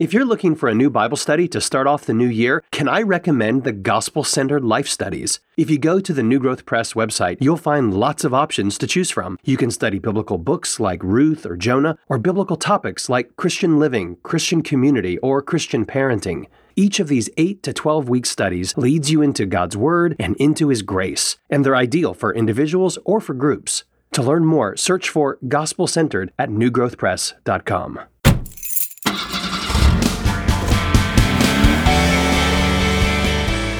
If you're looking for a new Bible study to start off the new year, can I recommend the Gospel Centered Life Studies? If you go to the New Growth Press website, you'll find lots of options to choose from. You can study biblical books like Ruth or Jonah, or biblical topics like Christian living, Christian community, or Christian parenting. Each of these 8 to 12 week studies leads you into God's Word and into His grace, and they're ideal for individuals or for groups. To learn more, search for Gospel Centered at newgrowthpress.com.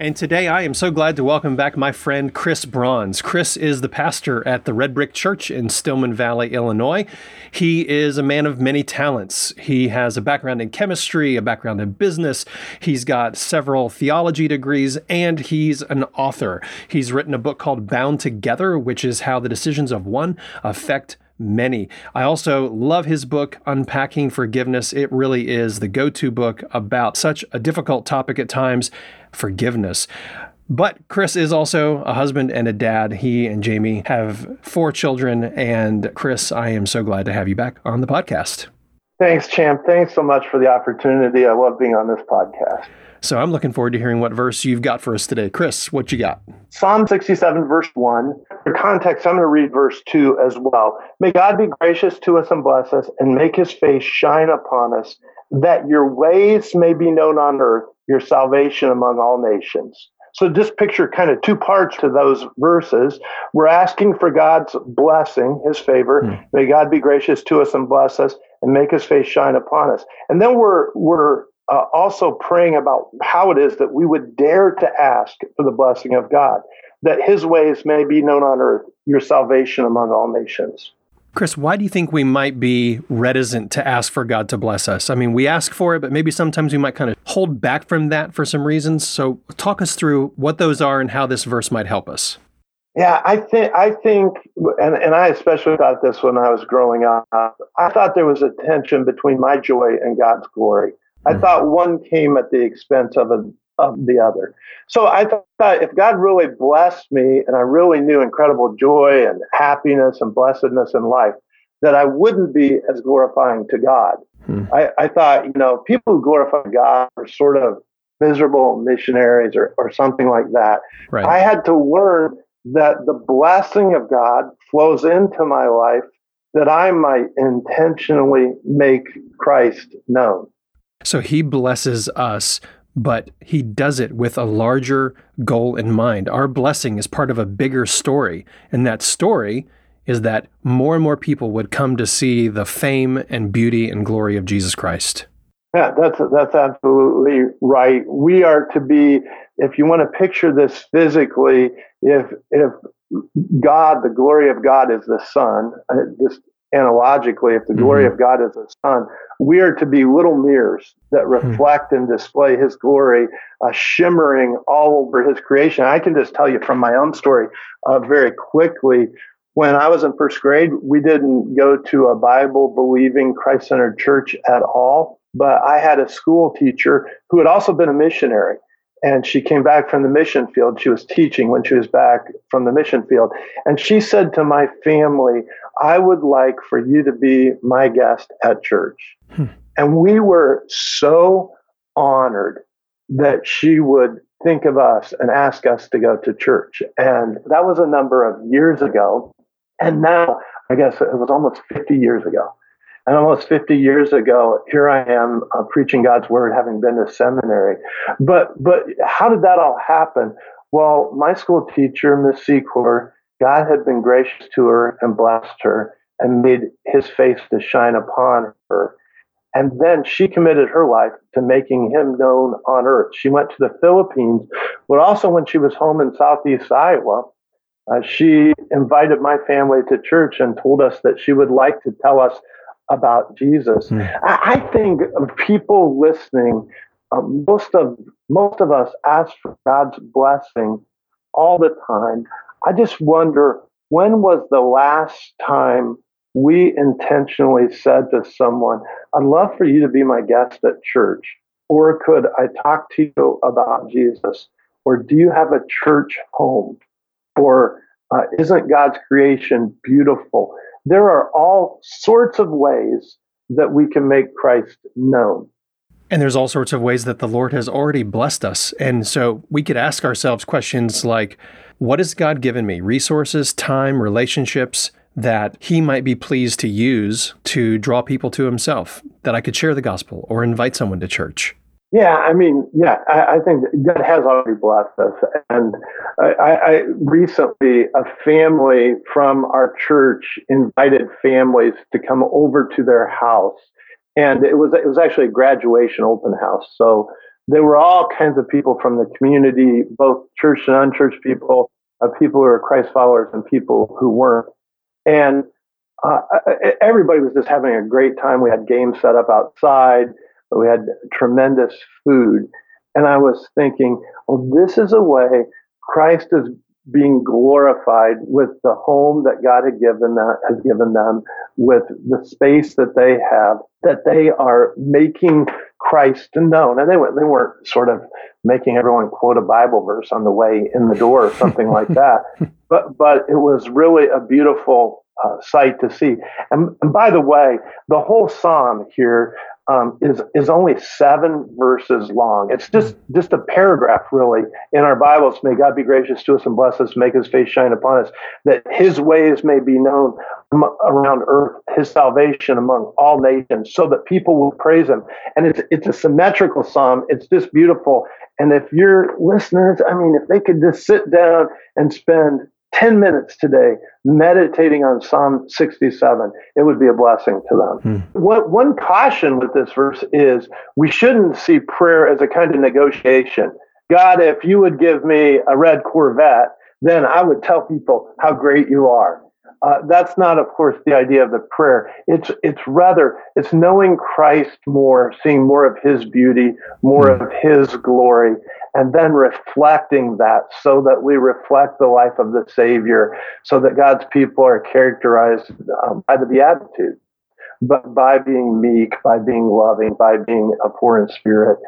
And today I am so glad to welcome back my friend Chris Brauns. Chris is the pastor at the Red Brick Church in Stillman Valley, Illinois. He is a man of many talents. He has a background in chemistry, a background in business. He's got several theology degrees, and he's an author. He's written a book called Bound Together, which is how the decisions of one affect many. I also love his book, Unpacking Forgiveness. It really is the go to book about such a difficult topic at times forgiveness. But Chris is also a husband and a dad. He and Jamie have four children. And Chris, I am so glad to have you back on the podcast. Thanks, Champ. Thanks so much for the opportunity. I love being on this podcast. So I'm looking forward to hearing what verse you've got for us today. Chris, what you got? Psalm 67, verse 1. For context, I'm going to read verse 2 as well. May God be gracious to us and bless us and make his face shine upon us, that your ways may be known on earth, your salvation among all nations. So just picture kind of two parts to those verses. We're asking for God's blessing, his favor. Hmm. May God be gracious to us and bless us and make his face shine upon us. And then we're we're uh, also praying about how it is that we would dare to ask for the blessing of God, that his ways may be known on earth, your salvation among all nations. Chris, why do you think we might be reticent to ask for God to bless us? I mean, we ask for it, but maybe sometimes we might kind of hold back from that for some reasons. So, talk us through what those are and how this verse might help us. Yeah, I think I think, and, and I especially thought this when I was growing up. I thought there was a tension between my joy and God's glory. I mm. thought one came at the expense of, a, of the other. So I thought if God really blessed me and I really knew incredible joy and happiness and blessedness in life, that I wouldn't be as glorifying to God. Hmm. I, I, thought, you know, people who glorify God are sort of miserable missionaries or, or something like that. Right. I had to learn that the blessing of God flows into my life that I might intentionally make Christ known. So he blesses us, but he does it with a larger goal in mind. Our blessing is part of a bigger story, and that story is that more and more people would come to see the fame and beauty and glory of Jesus Christ. Yeah, that's that's absolutely right. We are to be, if you want to picture this physically, if if God, the glory of God is the sun, uh, this analogically, if the glory mm-hmm. of God is the sun, we are to be little mirrors that hmm. reflect mm-hmm. and display his glory, uh, shimmering all over his creation. I can just tell you from my own story uh, very quickly. When I was in first grade, we didn't go to a Bible believing Christ centered church at all, but I had a school teacher who had also been a missionary and she came back from the mission field. She was teaching when she was back from the mission field. And she said to my family, I would like for you to be my guest at church. Hmm. And we were so honored that she would think of us and ask us to go to church. And that was a number of years ago. And now, I guess it was almost 50 years ago. And almost 50 years ago, here I am uh, preaching God's word, having been to seminary. But but how did that all happen? Well, my school teacher, Miss Secor, God had been gracious to her and blessed her and made His face to shine upon her. And then she committed her life to making him known on earth. She went to the Philippines, but also when she was home in southeast Iowa, uh, she invited my family to church and told us that she would like to tell us about Jesus. Mm. I, I, think people listening, uh, most of most of us ask for God's blessing all the time. I just wonder when was the last time we intentionally said to someone, I'd love for you to be my guest at church? Or could I talk to you about Jesus? Or do you have a church home? Or uh, isn't God's creation beautiful? There are all sorts of ways that we can make Christ known. And there's all sorts of ways that the Lord has already blessed us. And so we could ask ourselves questions like, what has God given me? Resources, time, relationships that He might be pleased to use to draw people to Himself, that I could share the gospel or invite someone to church. Yeah, I mean, yeah, I, I think God has already blessed us. And I, I recently, a family from our church invited families to come over to their house and it was it was actually a graduation open house. So there were all kinds of people from the community, both church and unchurched people, uh, people who are Christ followers and people who weren't. And uh, everybody was just having a great time. We had games set up outside. We had tremendous food. And I was thinking, well, this is a way Christ is being glorified with the home that God had given them, has given them, with the space that they have, that they are making Christ known. And they weren't, they weren't sort of making everyone quote a Bible verse on the way in the door or something like that. But, but it was really a beautiful uh, sight to see. And, and, by the way, the whole psalm here um, is is only seven verses long. It's just just a paragraph, really, in our Bibles. May God be gracious to us and bless us, make His face shine upon us, that His ways may be known around earth, His salvation among all nations, so that people will praise Him. And it's it's a symmetrical psalm. It's just beautiful. And if your listeners, I mean, if they could just sit down and spend 10 minutes today meditating on Psalm 67, it would be a blessing to them. Hmm. What, one caution with this verse is we shouldn't see prayer as a kind of negotiation. God, if you would give me a red Corvette, then I would tell people how great you are. Uh, that's not, of course, the idea of the prayer. It's it's rather it's knowing Christ more, seeing more of His beauty, more hmm. of His glory, and then reflecting that, so that we reflect the life of the Savior, so that God's people are characterized um, by the Beatitudes but by being meek, by being loving, by being a poor in spirit,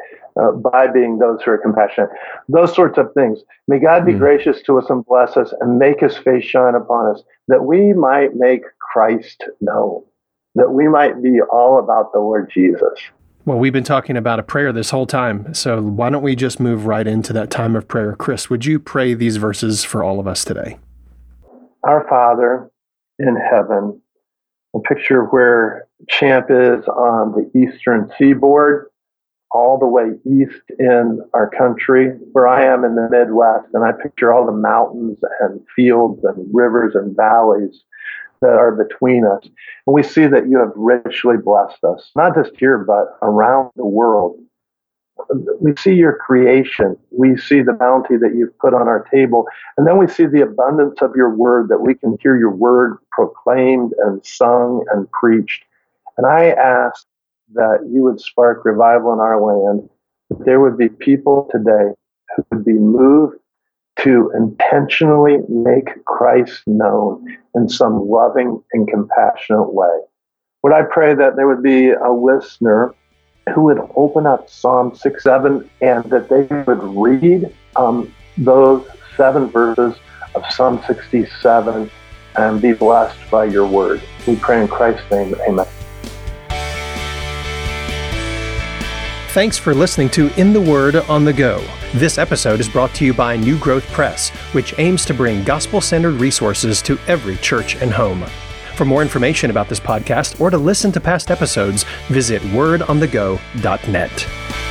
uh, by being those who are compassionate, those sorts of things. May God be mm. gracious to us and bless us and make his face shine upon us that we might make Christ known, that we might be all about the Lord Jesus. Well, we've been talking about a prayer this whole time, so why don't we just move right into that time of prayer? Chris, would you pray these verses for all of us today? Our Father in heaven, a picture where Champ is on the eastern seaboard, all the way east in our country, where I am in the Midwest, and I picture all the mountains and fields and rivers and valleys that are between us. And we see that you have richly blessed us, not just here, but around the world we see your creation. We see the bounty that you've put on our table. And then we see the abundance of your word that we can hear your word proclaimed and sung and preached. And I ask that you would spark revival in our land, that there would be people today who would be moved to intentionally make Christ known in some loving and compassionate way. Would I pray that there would be a listener who would open up Psalm 6 7 and that they would read um, those seven verses of Psalm 67 and be blessed by your word. We pray in Christ's name. Amen. Thanks for listening to In the Word on the Go. This episode is brought to you by New Growth Press, which aims to bring gospel centered resources to every church and home. For more information about this podcast or to listen to past episodes, visit wordonthego.net.